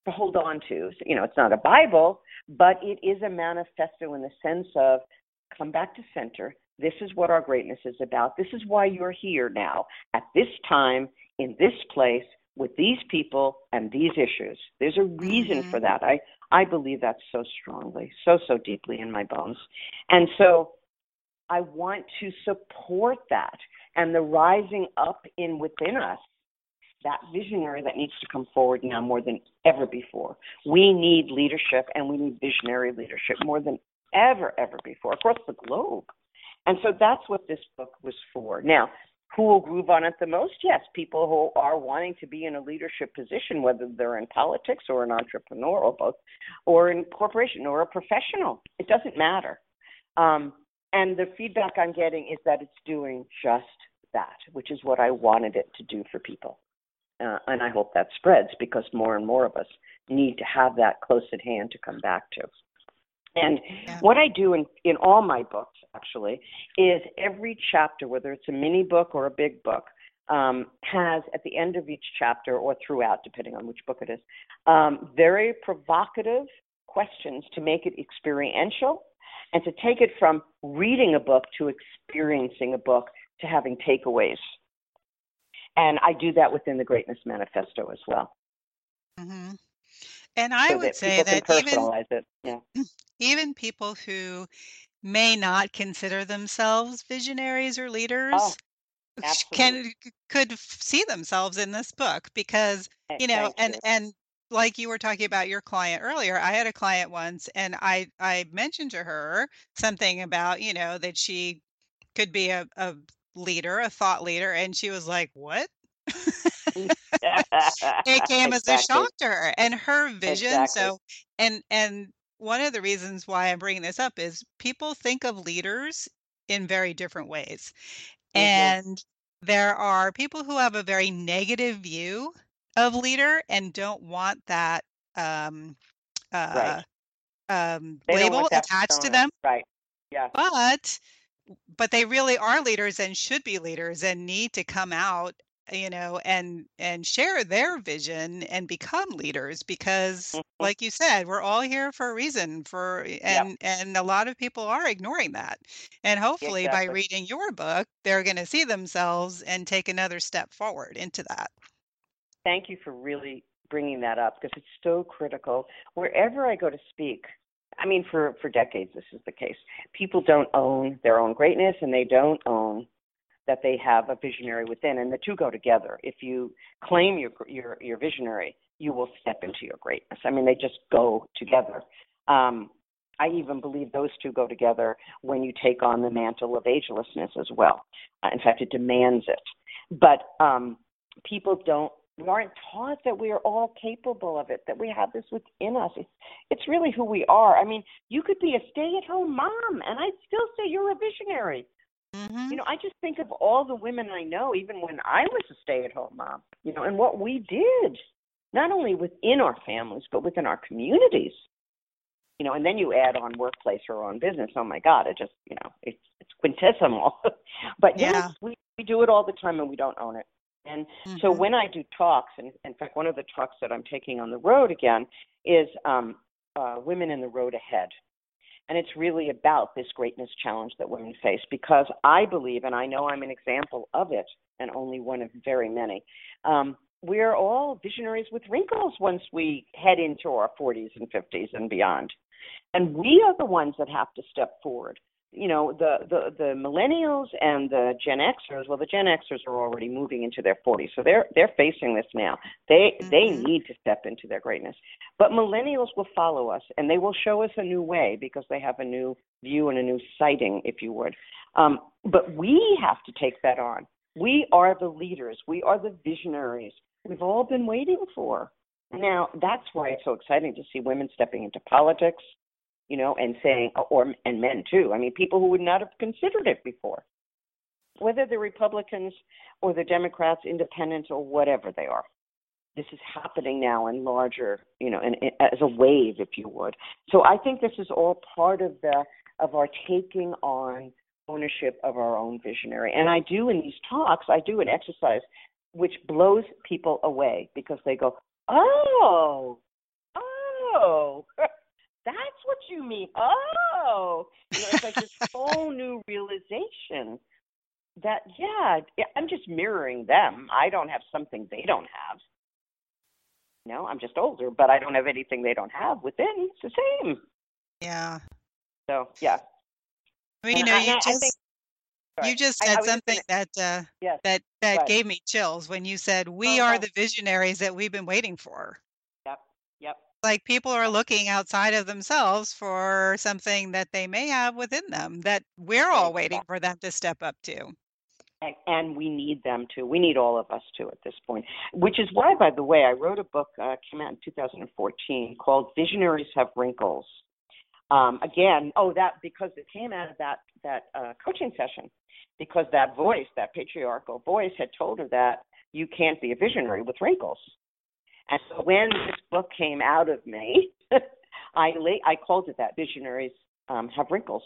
to hold on to. You know, it's not a Bible, but it is a manifesto in the sense of come back to center, this is what our greatness is about. This is why you're here now, at this time, in this place, with these people and these issues. There's a reason mm-hmm. for that. I, I believe that so strongly, so, so deeply in my bones. And so I want to support that and the rising up in within us, that visionary that needs to come forward now more than ever before. We need leadership and we need visionary leadership more than ever, ever before across the globe. And so that's what this book was for. Now, who will groove on it the most? Yes, people who are wanting to be in a leadership position, whether they're in politics or an entrepreneur or both, or in corporation or a professional. It doesn't matter. Um, and the feedback I'm getting is that it's doing just that, which is what I wanted it to do for people. Uh, and I hope that spreads because more and more of us need to have that close at hand to come back to. And yeah. what I do in, in all my books, actually, is every chapter, whether it's a mini book or a big book, um, has at the end of each chapter or throughout, depending on which book it is, um, very provocative questions to make it experiential and to take it from reading a book to experiencing a book to having takeaways. And I do that within the Greatness Manifesto as well. Mm-hmm. And I so would that say that even it. Yeah. even people who may not consider themselves visionaries or Oh, leaders absolutely. can could see themselves in this book because Eh, you know and and like you were talking about your client earlier i had a client once and i i mentioned to her something about you know that she could be a, a leader a thought leader and she was like what it came exactly. as a shock to her and her vision. Exactly. So, and and one of the reasons why I'm bringing this up is people think of leaders in very different ways. Mm-hmm. And there are people who have a very negative view of leader and don't want that um, uh, Right. um, label attached to them, Right. Yeah. but but they really are leaders and should be leaders and need to come out you know and and share their vision and become leaders because Mhm. like you said we're all here for a reason for and and a lot of people are ignoring that and hopefully by reading your book they're going to see themselves and take another step forward into that Thank you for really bringing that up because it's so critical. Wherever I go to speak, I mean, for, for decades, this is the case. People don't own their own greatness and they don't own that they have a visionary within, and the two go together. If you claim your your, you're visionary, you will step into your greatness. I mean, they just go together. Um, I even believe those two go together when you take on the mantle of agelessness as well. Uh, in fact, it demands it. But um, people don't we aren't taught that we are all capable of it, that we have this within us. It's, it's really who we are. I mean, you could be a stay at home mom, and I'd still say you're a visionary. Mm-hmm. You know, I just think of all the women I know, even when I was a stay at home mom, you know, and what we did, not only within our families, but within our communities. You know, and then you add on workplace or on business. Oh my God, it just, you know, it's it's quintessimo. but Yeah. yes, we, we do it all the time and we don't own it. And so Mhm. when I do talks, and in fact, one of the talks that I'm taking on the road again is um, uh, Women in the Road Ahead. And it's really about this greatness challenge that women face because I believe, and I know I'm an example of it, and only one of very many. Um, we're all visionaries with wrinkles once we head into our 40s and 50s and beyond. And we are the ones that have to step forward you know the the the millennials and the gen xers well the gen xers are already moving into their 40s so they're they're facing this now. They they Mhm. need to step into their greatness. But millennials will follow us and they will show us a new way because they have a new view and a new sighting if you would. Um, but we have to take that on. We are the leaders. We are the visionaries. We've all been waiting for. Now that's why it's so exciting to see women stepping into politics you know, and saying, uh, or and men too. I mean, people who would not have considered it before, whether they're Republicans or the Democrats, Independents, or whatever they are. This is happening now in larger, you know, in, in, as a wave, if you would. So I think this is all part of the of our taking on ownership of our own visionary. And I do in these talks, I do an exercise which blows people away because they go, oh, oh. that's what you mean. Oh, you know, it's like this whole new realization that yeah, I'm just mirroring them. I don't have something they don't have. You know, I'm just older, but I don't have anything they don't have within. It's the same. yeah So yeah. I mean, you know I- you I just think- you just said something gonna- that uh, Yes. that that Right. gave me chills when you said we Oh, are the visionaries that we've been waiting for. Like people are looking outside of themselves for something that they may have within them that we're all waiting for them to step up to. And, and we need them to. We need all of us to at this point. Which is why, by the way, I wrote a book uh, came out in 2014 called "Visionaries Have Wrinkles." Um, again, oh, that because it came out of that that uh, coaching session, because that voice, that patriarchal voice, had told her that you can't be a visionary with wrinkles. And so when this book came out of me, I la- I called it that: "Visionaries um, Have Wrinkles."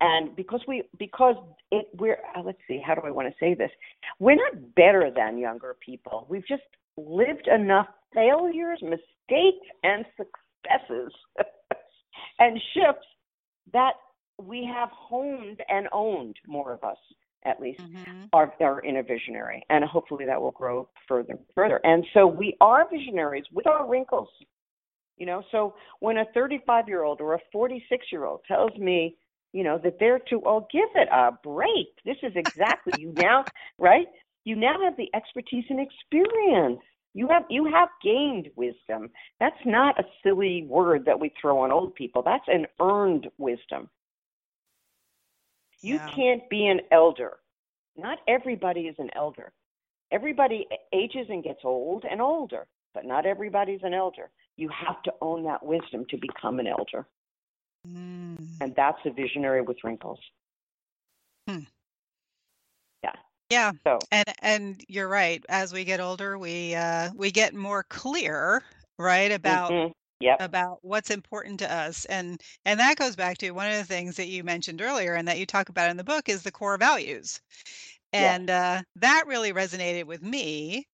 and because we because it we're uh, let's see how do i want to say this? We're not better than younger people. We've just lived enough failures mistakes and successes and shifts that we have honed and owned more of us at least Mhm. are are in a visionary and hopefully that will grow further and further. And so we are visionaries with our wrinkles you know? So when a 35 year old or a 46 year old tells me you know that they're too old give it a break. This is exactly you now right? You now have the expertise and experience. You have you have gained wisdom. That's not a silly word that we throw on old people. That's an earned wisdom you Yeah. can't be an elder not everybody is an elder everybody ages and gets old and older, but not everybody's an elder. You have to own that wisdom to become an elder. Mm. And that's a visionary with wrinkles. Hmm. Yeah. Yeah. So and and you're right. As we get older, we uh we get more clear, right, about mm-hmm. Yep. about what's important to us and and that goes back to one of the things that you mentioned earlier and that you talk about in the book is the core values and uh, that really resonated with me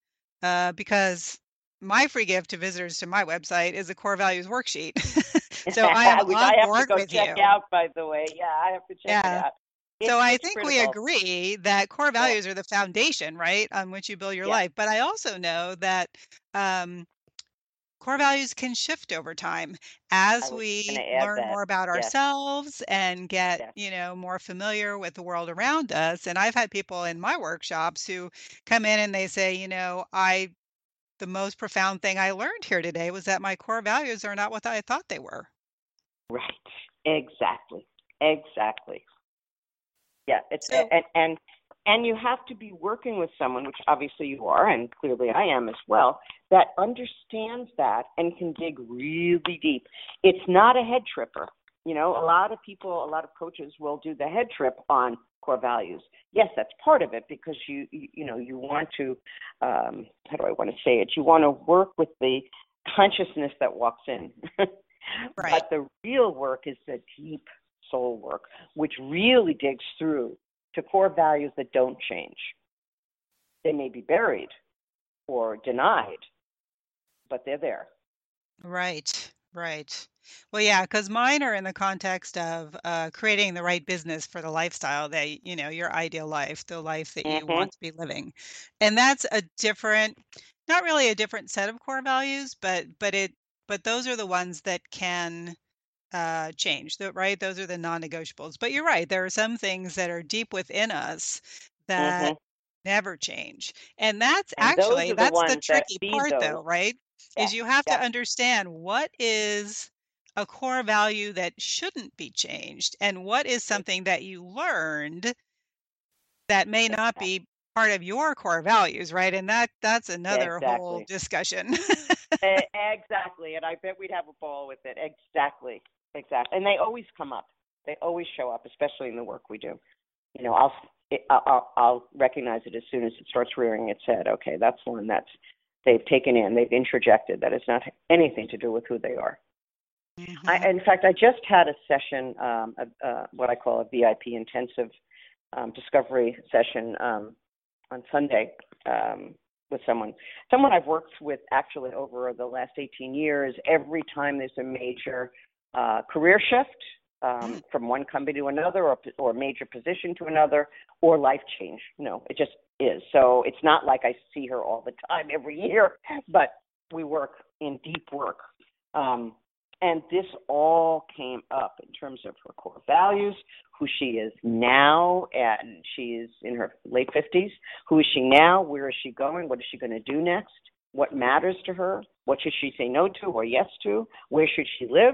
uh, because my free gift to visitors to my website is a core values worksheet so i on I have to go with check you out, by the way. Yeah, I have to check Yeah. it out. It's, so I think we agree that core Yeah. values are the foundation, right, on which you build your Yeah. life. But I also know that um, core values can shift over time as we going to add learn that. more about Yes. ourselves and get, Yes. you know, more familiar with the world around us. And I've had people in my workshops who come in and they say, you know, I the most profound thing I learned here today was that my core values are not what I thought they were. Right. Exactly. Exactly. Yeah. It's So and and and you have to be working with someone, which obviously you are, and clearly I am as well, that understands that and can dig really deep. It's not a head tripper. You know, a lot of people, a lot of coaches will do the head trip on core values. Yes, that's part of it because you you, you know you want to um, how do I want to say it? You want to work with the consciousness that walks in. right. But the real work is the deep soul work, which really digs through to core values that don't change. They may be buried or denied, but they're there. Right, right. Well, yeah, because mine are in the context of uh, creating the right business for the lifestyle that, you know, your ideal life, the life that you Mhm. want to be living. And that's a different, not really a different set of core values, but but it but those are the ones that can uh, change, the, right? Those are the non-negotiables. But you're right, there are some things that are deep within us that Mhm. never change. And that's And actually the that's the ones that tricky part those. though, right? Yeah. Is you have to understand what is a core value that shouldn't be changed and what is something that you learned that may not be part of your core values, right? And that that's another whole discussion. Exactly. And I bet we'd have a ball with it. Exactly. Exactly. And they always come up. They always show up, especially in the work we do. You know, I'll I'll, I'll recognize it as soon as it starts rearing its head. Okay, that's one that's they've taken in, they've introjected. That has not anything to do with who they are. I, Mhm. in fact, I just had a session, um, a, uh, what I call a VIP intensive um, discovery session um, on Sunday um, with someone, someone I've worked with actually over the last 18 years. Every time there's a major uh, career shift um, from one company to another, or or major position to another, or life change. No, it just is. So it's not like I see her all the time every year, but we work in deep work. Um, and this all came up in terms of her core values, who she is now, and she is in her late 50s. Who is she now? Where is she going? What is she going to do next? What matters to her? What should she say no to or yes to? Where should she live?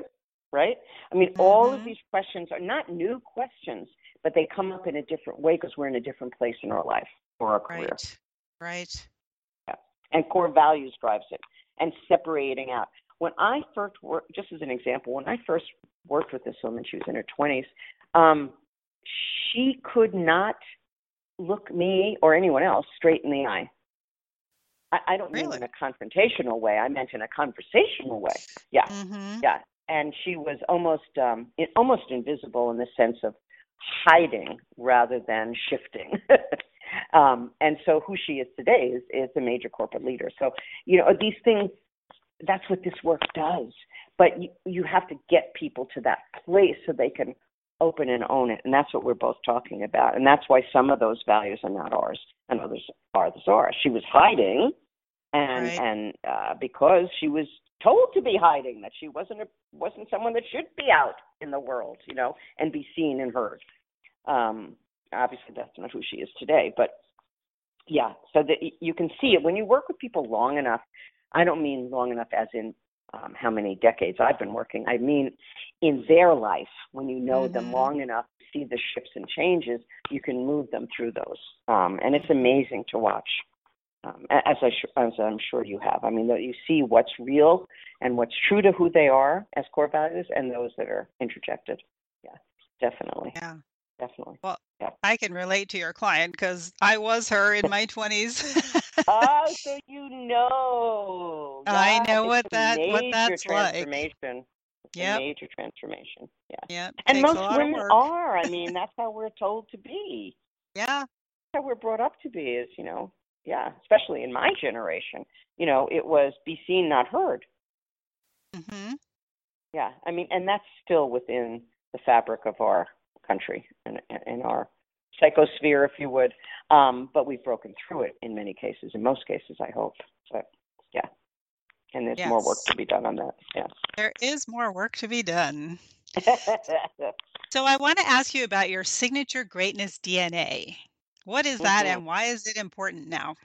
Right? I mean, all of Mhm. these questions are not new questions, but they come up in a different way because we're in a different place in our life or our career. Right. Right. and core values drives it and separating out when i first worked just as an example when i first worked with this woman she was in her 20s um, she could not look me or anyone else straight in the eye i, I don't mean Really? in a confrontational way i meant in a conversational way yeah Mhm. yeah and she was almost um it, almost invisible in the sense of hiding rather than shifting. Um and so who she is today is is a major corporate leader. So you know these things that's what this work does. But you, you have to get people to that place so they can open and own it. And that's what we're both talking about. And that's why some of those values are not ours and others are the ours she was hiding and Right. and uh, because she was told to be hiding that she wasn't a, wasn't someone that should be out in the world you know and be seen and heard um obviously that's not who she is today but yeah so that y- you can see it when you work with people long enough i don't mean long enough as in um, how many decades i've been working i mean in their life when you know them Mhm. long enough see the shifts and changes you can move them through those um and it's amazing to watch um, as, I as I'm sure you have. I mean, that you see what's real and what's true to who they are as core values, and those that are introjected. Yeah, definitely. Yeah. Definitely. Well, yeah. I can relate to your client because I was her in my 20s. oh, so you know. I know what that what that's like. transformation. A Yep. major transformation. Yeah. Yeah. And most women are. I mean, that's how we're told to be. Yeah. That's how we're brought up to be is, you know, yeah, especially in my generation, you know, it was be seen, not heard. hmm Yeah. I mean, and that's still within the fabric of our country and in our psychosphere, if you would. Um, but we've broken through it in many cases, in most cases, I hope. But yeah. And there's more work to be done on that. Yeah. There is more work to be done. So I want to ask you about your signature greatness DNA. What is that Mhm. and why is it important now?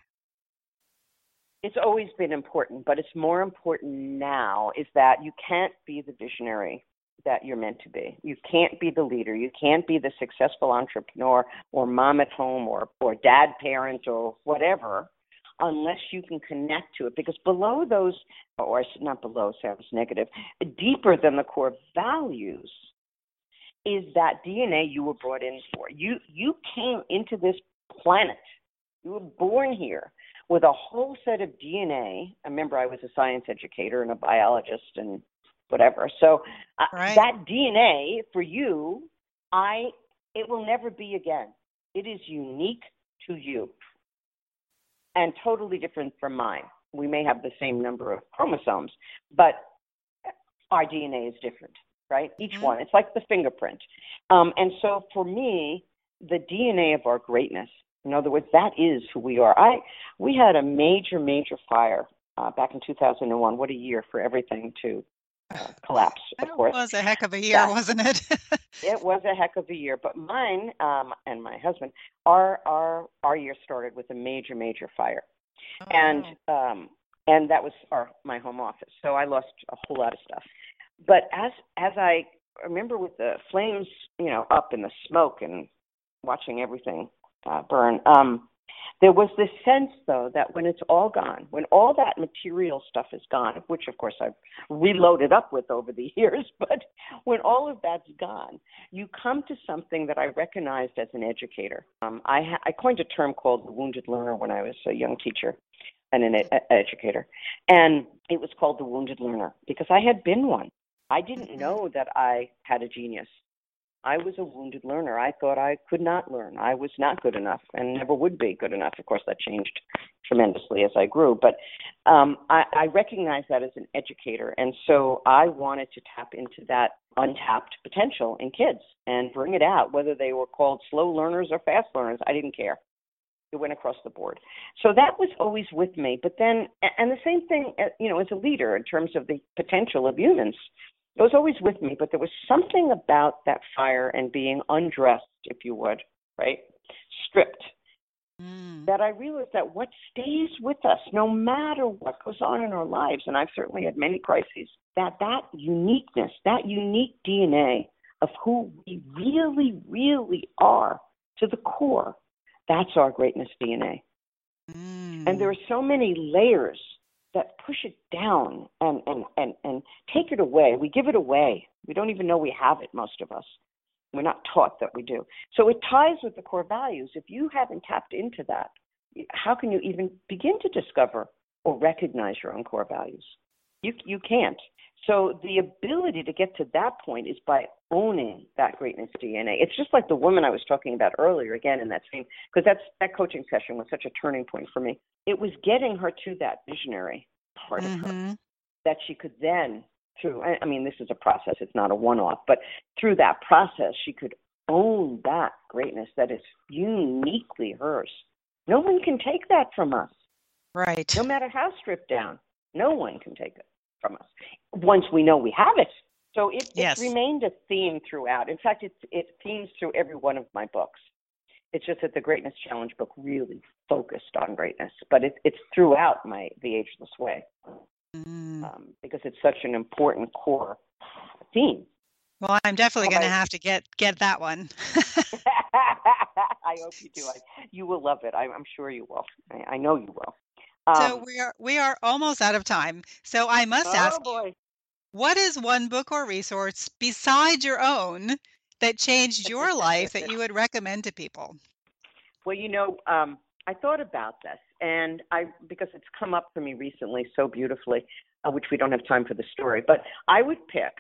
it's always been important, but it's more important now is that you can't be the visionary that you're meant to be. You can't be the leader. You can't be the successful entrepreneur or mom at home or, or dad parent or whatever unless you can connect to it. Because below those, or not below, sounds negative, deeper than the core values is that DNA you were brought in for. You you came into this planet. You were born here with a whole set of DNA. I remember I was a science educator and a biologist and whatever. So uh, Right. that DNA for you, I it will never be again. It is unique to you and totally different from mine. We may have the same number of chromosomes, but our DNA is different, right? Each Mhm. one. It's like the fingerprint. Um, and so for me, the DNA of our greatness, in other words, that is who we are. I we had a major, major fire uh, back in 2001. What a year for everything to uh, collapse, of course. was a heck of a year, Yeah. wasn't it? It was a heck of a year, but mine um, and my husband, our our our year started with a major, major fire, and Oh. um, and that was our my home office. So I lost a whole lot of stuff. But as as I remember, with the flames, you know, up in the smoke and watching everything uh, burn, um, there was this sense though that when it's all gone, when all that material stuff is gone, which of course I've reloaded up with over the years, but when all of that's gone, you come to something that I recognized as an educator. Um, I, ha- I coined a term called the wounded learner when I was a young teacher and an ed- educator, and it was called the wounded learner because I had been one. I didn't Mhm. know that I had a genius. I was a wounded learner. I thought I could not learn. I was not good enough and never would be good enough. Of course, that changed tremendously as I grew. But um, I, I recognized that as an educator. And so I wanted to tap into that untapped potential in kids and bring it out, whether they were called slow learners or fast learners. I didn't care. It went across the board. So that was always with me. But then, and the same thing, uh, you know, as a leader in terms of the potential of humans, it was always with me. But there was something about that fire and being undressed, if you would, right? Stripped Mm. that I realized that what stays with us, no matter what goes on in our lives, and I've certainly had many crises, that that uniqueness, that unique DNA of who we really, really are to the core, that's our greatness DNA. Mm. And there are so many layers that push it down and, and, and, and take it away. We give it away. We don't even know we have it, most of us. We're not taught that we do. So it ties with the core values. If you haven't tapped into that, how can you even begin to discover or recognize your own core values? You, you can't. So the ability to get to that point is by owning that greatness DNA. It's just like the woman I was talking about earlier, again in that same, because that's that coaching session was such a turning point for me. It was getting her to that visionary part of her Mhm. that she could then through I, I mean this is a process it's not a one off but through that process she could own that greatness that is uniquely hers no one can take that from us Right. no matter how stripped down no one can take it from us once we know we have it so it, Yes. it's remained a theme throughout in fact it it themes through every one of my books it's just that the greatness challenge book really focused on greatness but it, it's throughout my the ageless way Mm. um, because it's such an important core theme. Well, I'm definitely going to have to get get that one. I hope you do. I, you will love it. I, I'm sure you will. I, I know you will. so we are we are almost out of time. So I must oh ask boy. what is one book or resource besides your own that changed your life that you would recommend to people? Well, you know, um, I thought about this, and I because it's come up for me recently so beautifully, uh, which we don't have time for the story, but I would pick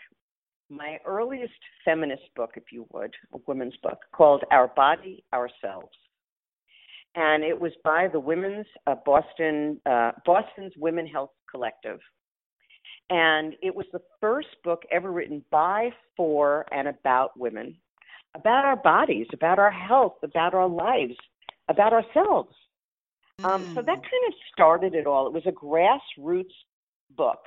my earliest feminist book, if you would, a women's book called Our Body, Ourselves. And it was by the Women's uh, Boston, uh, Boston's Women Health Collective. And it was the first book ever written by, for, and about women, about our bodies, about our health, about our lives, about ourselves. Um, so that Mm. kind of started it all. It was a grassroots book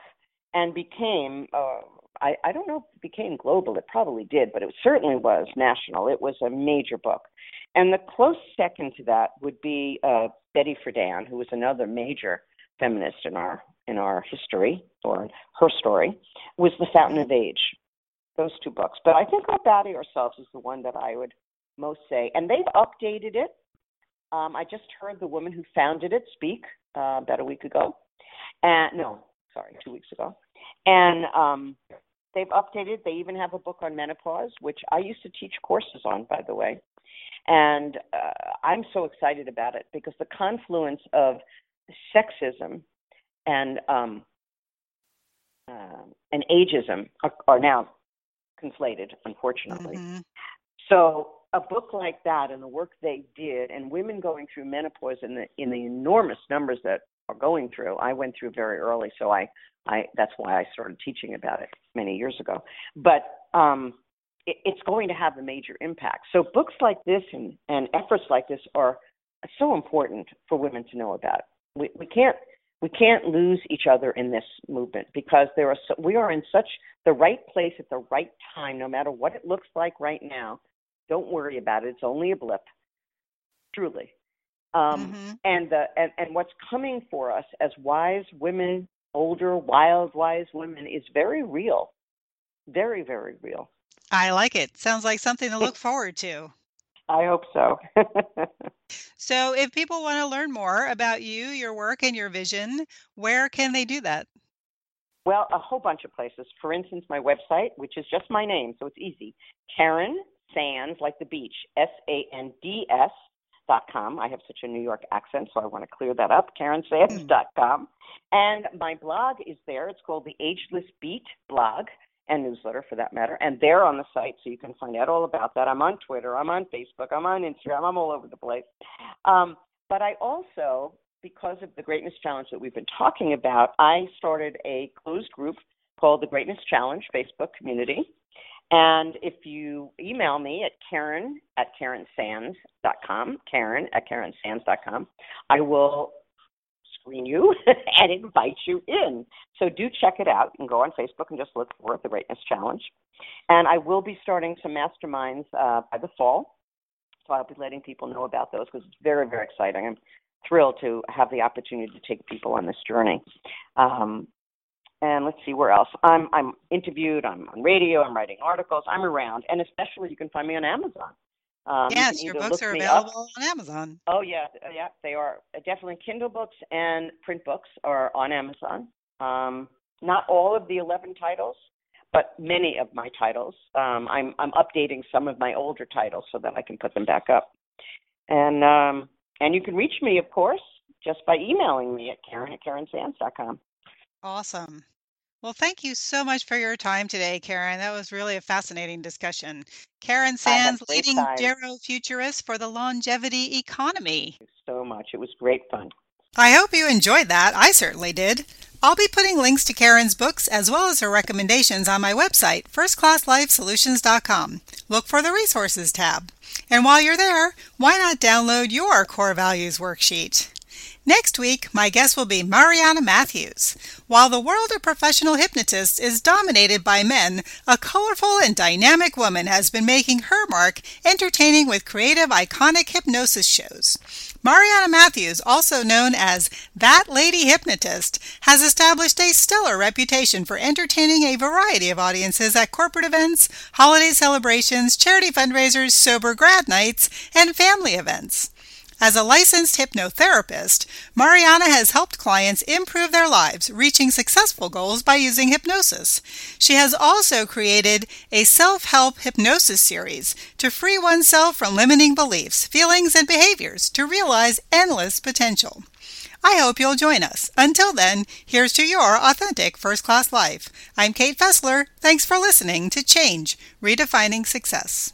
and became, uh, I, I don't know if it became global, it probably did, but it certainly was national. It was a major book. And the close second to that would be uh, Betty Friedan, who was another major feminist in our in our history or her story, was The Fountain of Age. Those two books. But I think Our Body Ourselves is the one that I would most say. And they've updated it. Um, I just heard the woman who founded it speak uh, about a week ago. And no, sorry, two weeks ago. And um, they've updated. They even have a book on menopause, which I used to teach courses on, by the way. And uh, I'm so excited about it because the confluence of sexism and um, uh, and ageism are, are now conflated, unfortunately. Mhm. So a book like that and the work they did, and women going through menopause in the in the enormous numbers that are going through, I went through very early, so I I that's why I started teaching about it many years ago. But um, it, it's going to have a major impact. So books like this and and efforts like this are so important for women to know about. We we can't we can't lose each other in this movement because there are so, we are in such the right place at the right time no matter what it looks like right now don't worry about it it's only a blip truly um, Mhm. and the and, and what's coming for us as wise women older wild wise women is very real very very real I like it. Sounds like something to look forward to. I hope so So, if people want to learn more about you, your work, and your vision, where can they do that? Well, a whole bunch of places. For instance, my website, which is just my name, so it's easy. Karen Sands, like the beach, S A N D S dot com. I have such a New York accent, so I want to clear that up. KarenSands hmm. dot com. And my blog is there. It's called the Ageless Beat blog and newsletter for that matter. And they're on the site, so you can find out all about that. I'm on Twitter, I'm on Facebook, I'm on Instagram, I'm all over the place. Um, but I also because of the Greatness Challenge that we've been talking about, I started a closed group called the Greatness Challenge Facebook community. And if you email me at Karen at KarenSands.com, Karen at KarenSands.com, I will screen you and invite you in. So do check it out and go on Facebook and just look for the Greatness Challenge. And I will be starting some masterminds uh, by the fall. So I'll be letting people know about those because it's very, very exciting. I'm thrilled to have the opportunity to take people on this journey. Um, and let's see where else. I'm I'm interviewed. I'm on radio. I'm writing articles. I'm around, and especially you can find me on Amazon. Um, yes, can your books are me up- available on Amazon. Oh yeah, uh, yeah, they are definitely Kindle books and print books are on Amazon. Um, not all of the eleven titles, but many of my titles. Um, I'm I'm updating some of my older titles so that I can put them back up. And um, and you can reach me, of course, just by emailing me at Karen at KarenSands.com. Awesome. Well, thank you so much for your time today, Karen. That was really a fascinating discussion. Karen I had Sands, great leading time. GeroFuturist for the longevity economy. Thank you so much. It was great fun. I hope you enjoyed that. I certainly did. I'll be putting links to Karen's books as well as her recommendations on my website, firstclasslifesolutions.com. Look for the resources tab. And while you're there, why not download your core values worksheet? Next week, my guest will be Mariana Matthews. While the world of professional hypnotists is dominated by men, a colorful and dynamic woman has been making her mark entertaining with creative, iconic hypnosis shows. Mariana Matthews, also known as That Lady Hypnotist, has established a stellar reputation for entertaining a variety of audiences at corporate events, holiday celebrations, charity fundraisers, sober grad nights, and family events. As a licensed hypnotherapist, Mariana has helped clients improve their lives, reaching successful goals by using hypnosis. She has also created a self help hypnosis series to free oneself from limiting beliefs, feelings, and behaviors to realize endless potential. I hope you'll join us. Until then, here's to your authentic first class life. I'm Kate Fessler. Thanks for listening to Change Redefining Success.